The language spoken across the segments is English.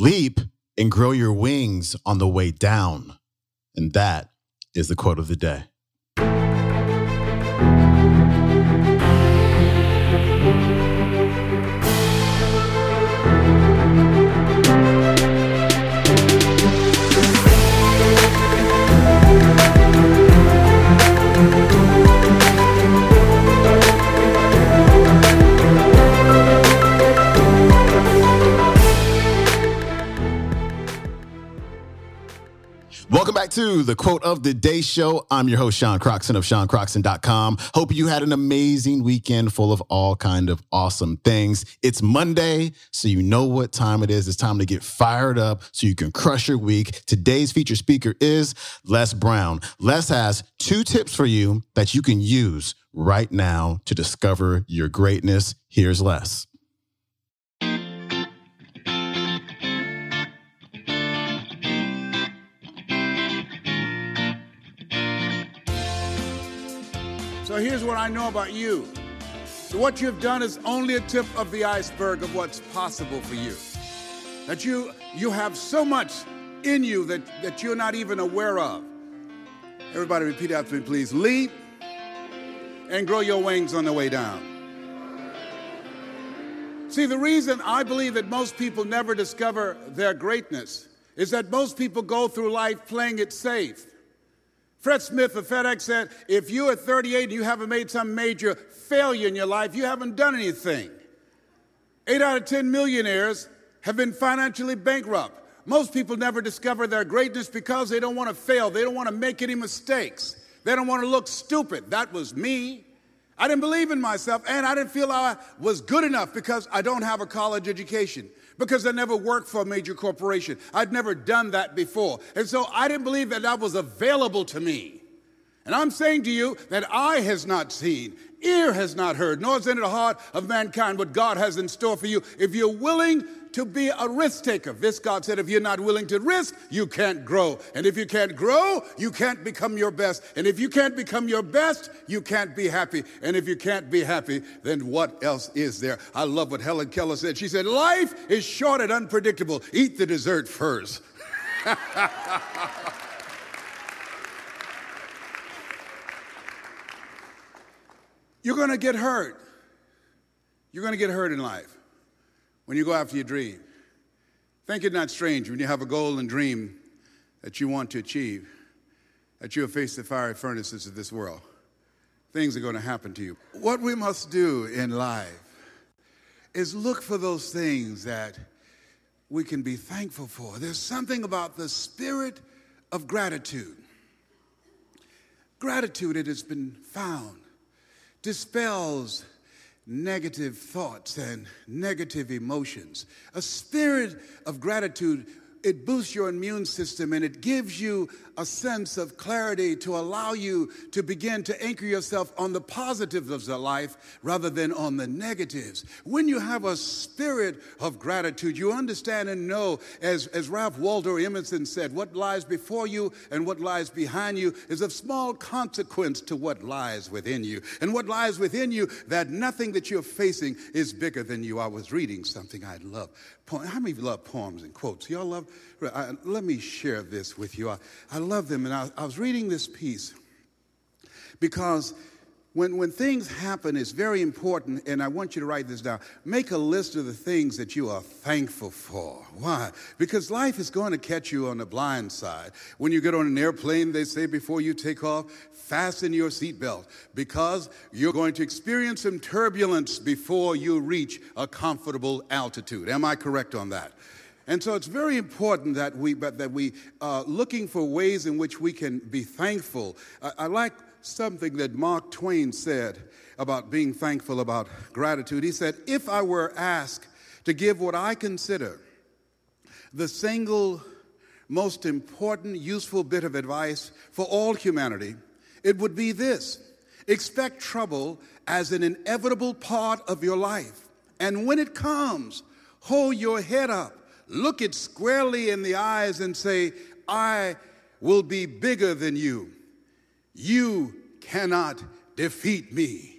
Leap and grow your wings on the way down. And that is the quote of the day. Back to the quote of the day show. I'm your host, Sean Croxton of SeanCroxton.com. Hope you had an amazing weekend full of all kind of awesome things. It's Monday, so you know what time it is. It's time to get fired up so you can crush your week. Today's featured speaker is Les Brown. Les has two tips for you that you can use right now to discover your greatness. Here's Les. So here's what I know about you. What you've done is only a tip of the iceberg of what's possible for you. That you you have so much in you that, that you're not even aware of. Everybody repeat after me, please. Leap and grow your wings on the way down. See, the reason I believe that most people never discover their greatness is that most people go through life playing it safe. Fred Smith of FedEx said, if you are 38 and you haven't made some major failure in your life, you haven't done anything. Eight out of 10 millionaires have been financially bankrupt. Most people never discover their greatness because they don't want to fail. They don't want to make any mistakes. They don't want to look stupid. That was me. I didn't believe in myself and I didn't feel I was good enough because I don't have a college education because I never worked for a major corporation. I'd never done that before. And so I didn't believe that that was available to me. And I'm saying to you that eye has not seen, ear has not heard, nor is in the heart of mankind what God has in store for you. If you're willing to be a risk taker, this God said, if you're not willing to risk, you can't grow. And if you can't grow, you can't become your best. And if you can't become your best, you can't be happy. And if you can't be happy, then what else is there? I love what Helen Keller said. She said, Life is short and unpredictable. Eat the dessert first. You're going to get hurt. You're going to get hurt in life when you go after your dream. Think it not strange when you have a goal and dream that you want to achieve, that you'll face the fiery furnaces of this world. Things are going to happen to you. What we must do in life is look for those things that we can be thankful for. There's something about the spirit of gratitude. Gratitude, it has been found, dispels negative thoughts and negative emotions. A spirit of gratitude, it boosts your immune system and it gives you a sense of clarity to allow you to begin to anchor yourself on the positives of the life rather than on the negatives. When you have a spirit of gratitude, you understand and know, as, as Ralph Waldo Emerson said, what lies before you and what lies behind you is of small consequence to what lies within you. And what lies within you, that nothing that you're facing is bigger than you. I was reading something I love. How many of you love poems and quotes? Y'all love? I, let me share this with you. I, I love them. And I, I was reading this piece because when, when things happen, it's very important, and I want you to write this down. Make a list of the things that you are thankful for. Why? Because life is going to catch you on the blind side. When you get on an airplane, they say before you take off, fasten your seatbelt because you're going to experience some turbulence before you reach a comfortable altitude. Am I correct on that? And so it's very important that we, but that we uh, looking for ways in which we can be thankful. I, I like something that Mark Twain said about being thankful, about gratitude. He said, If I were asked to give what I consider the single most important, useful bit of advice for all humanity, it would be this expect trouble as an inevitable part of your life. And when it comes, hold your head up look it squarely in the eyes and say, I will be bigger than you. You cannot defeat me.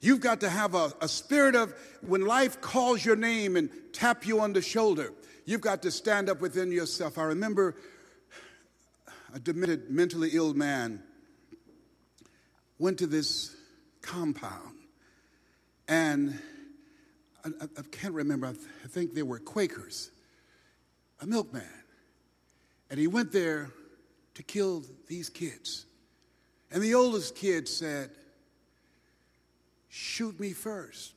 You've got to have a, a, spirit of when life calls your name and tap you on the shoulder, You've got to stand up within yourself. I remember a demented, mentally ill man went to this compound, and I, I can't remember, I, th- I think they were Quakers, a milkman. And he went there to kill these kids. And the oldest kid said, Shoot me first.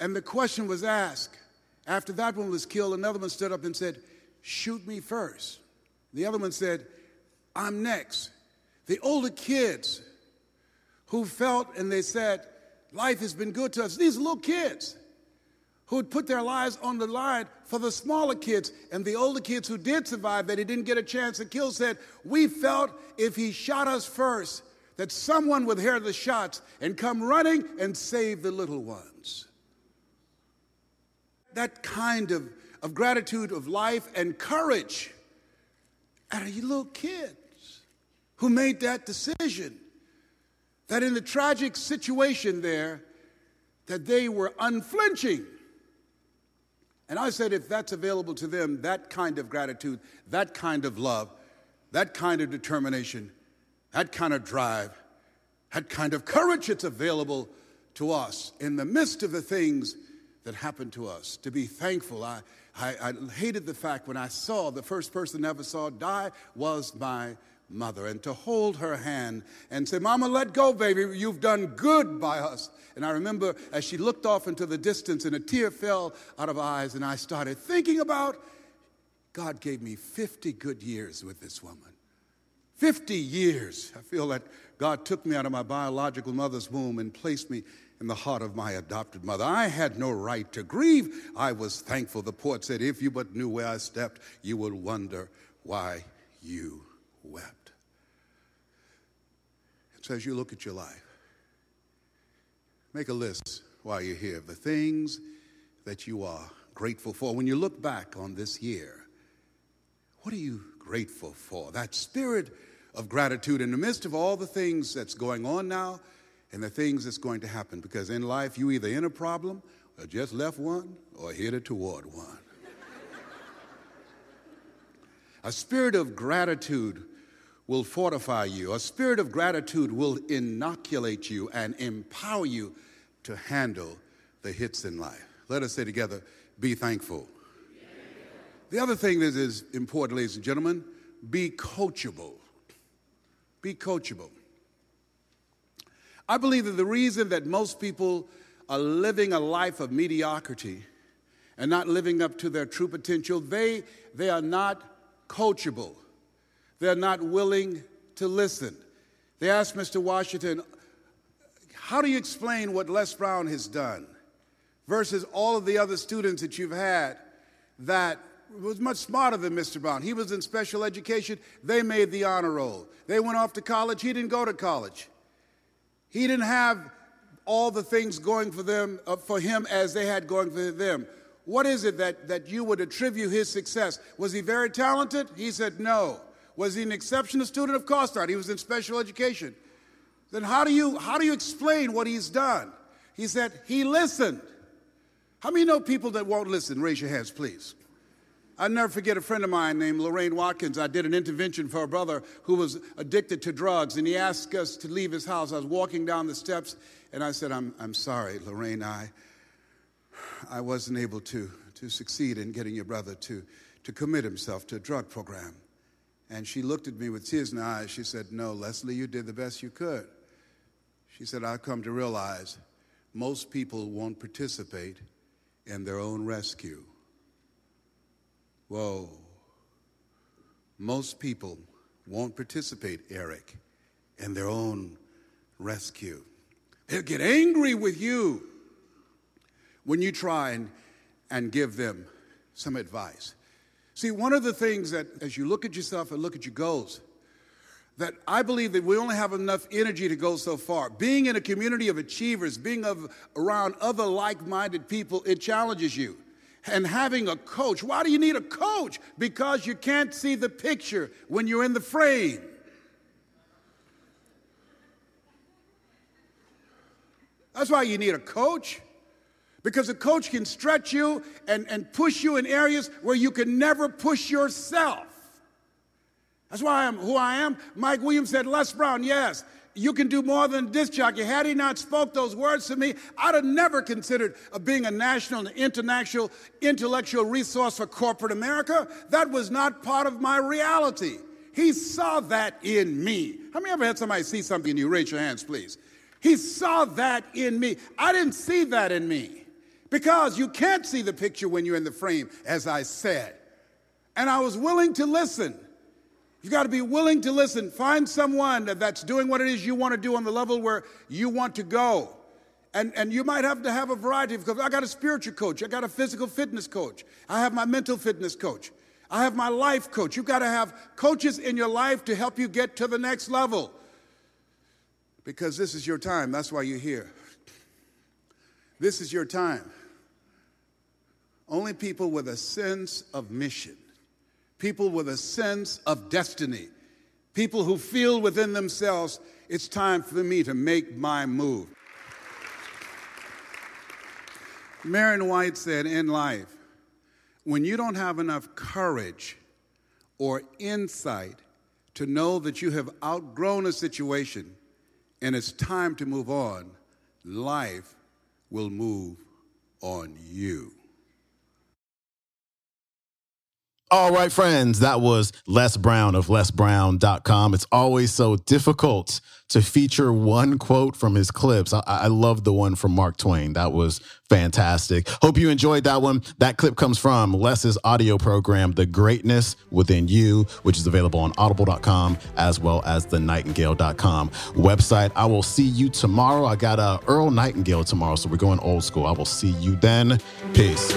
And the question was asked. After that one was killed, another one stood up and said, Shoot me first. The other one said, I'm next. The older kids who felt and they said, Life has been good to us. These little kids who had put their lives on the line for the smaller kids. And the older kids who did survive that he didn't get a chance to kill said, We felt if he shot us first, that someone would hear the shots and come running and save the little ones. That kind of, of gratitude of life and courage out of you little kids who made that decision. That in the tragic situation there, that they were unflinching. And I said, if that's available to them, that kind of gratitude, that kind of love, that kind of determination, that kind of drive, that kind of courage, it's available to us in the midst of the things that happened to us. To be thankful. I, I, I hated the fact when I saw the first person I ever saw die was my mother and to hold her hand and say, Mama, let go, baby. You've done good by us. And I remember as she looked off into the distance and a tear fell out of her eyes, and I started thinking about God gave me 50 good years with this woman. 50 years. I feel that God took me out of my biological mother's womb and placed me in the heart of my adopted mother. I had no right to grieve. I was thankful. The poet said, If you but knew where I stepped, you would wonder why you wept. So as you look at your life, make a list while you're here of the things that you are grateful for. When you look back on this year, what are you grateful for? That spirit of gratitude in the midst of all the things that's going on now and the things that's going to happen. Because in life, you either in a problem or just left one or headed toward one. a spirit of gratitude will fortify you. A spirit of gratitude will inoculate you and empower you to handle the hits in life. Let us say together, be thankful. The other thing that is important, ladies and gentlemen, be coachable. Be coachable. I believe that the reason that most people are living a life of mediocrity and not living up to their true potential, they, they are not coachable. They're not willing to listen. They asked Mr. Washington, How do you explain what Les Brown has done versus all of the other students that you've had that was much smarter than Mr. Brown? He was in special education, they made the honor roll. They went off to college, he didn't go to college. He didn't have all the things going for them uh, for him as they had going for them. What is it that, that you would attribute his success? Was he very talented? He said no. Was he an exceptional student? Of course not. He was in special education. Then how do you how do you explain what he's done? He said he listened. How many know people that won't listen? Raise your hands, please. I'll never forget a friend of mine named Lorraine Watkins. I did an intervention for a brother who was addicted to drugs, and he asked us to leave his house. I was walking down the steps, and I said, I'm, I'm sorry, Lorraine, I, I wasn't able to, to succeed in getting your brother to, to commit himself to a drug program. And she looked at me with tears in her eyes. She said, No, Leslie, you did the best you could. She said, I've come to realize most people won't participate in their own rescue. Whoa. Most people won't participate, Eric, in their own rescue. They'll get angry with you when you try and, and give them some advice. See, one of the things that, as you look at yourself and look at your goals, that I believe that we only have enough energy to go so far. Being in a community of achievers, being of, around other like minded people, it challenges you and having a coach. Why do you need a coach? Because you can't see the picture when you're in the frame. That's why you need a coach. Because a coach can stretch you and, and push you in areas where you can never push yourself. That's why I'm who I am. Mike Williams said, Les Brown, yes, you can do more than disc jockey. Had he not spoke those words to me, I'd have never considered being a national and international intellectual resource for corporate America. That was not part of my reality. He saw that in me. How many ever had somebody see something in you? Raise your hands, please. He saw that in me. I didn't see that in me because you can't see the picture when you're in the frame, as I said. And I was willing to listen. You've got to be willing to listen. Find someone that's doing what it is you want to do on the level where you want to go. And, and you might have to have a variety of coaches. I got a spiritual coach. I got a physical fitness coach. I have my mental fitness coach. I have my life coach. You've got to have coaches in your life to help you get to the next level. Because this is your time. That's why you're here. This is your time. Only people with a sense of mission people with a sense of destiny, people who feel within themselves, it's time for me to make my move. Marion White said in life, when you don't have enough courage or insight to know that you have outgrown a situation and it's time to move on, life will move on you. All right, friends, that was Les Brown of lesbrown.com. It's always so difficult to feature one quote from his clips. I, I love the one from Mark Twain. That was fantastic. Hope you enjoyed that one. That clip comes from Les's audio program, The Greatness Within You, which is available on audible.com as well as the nightingale.com website. I will see you tomorrow. I got a Earl Nightingale tomorrow, so we're going old school. I will see you then. Peace.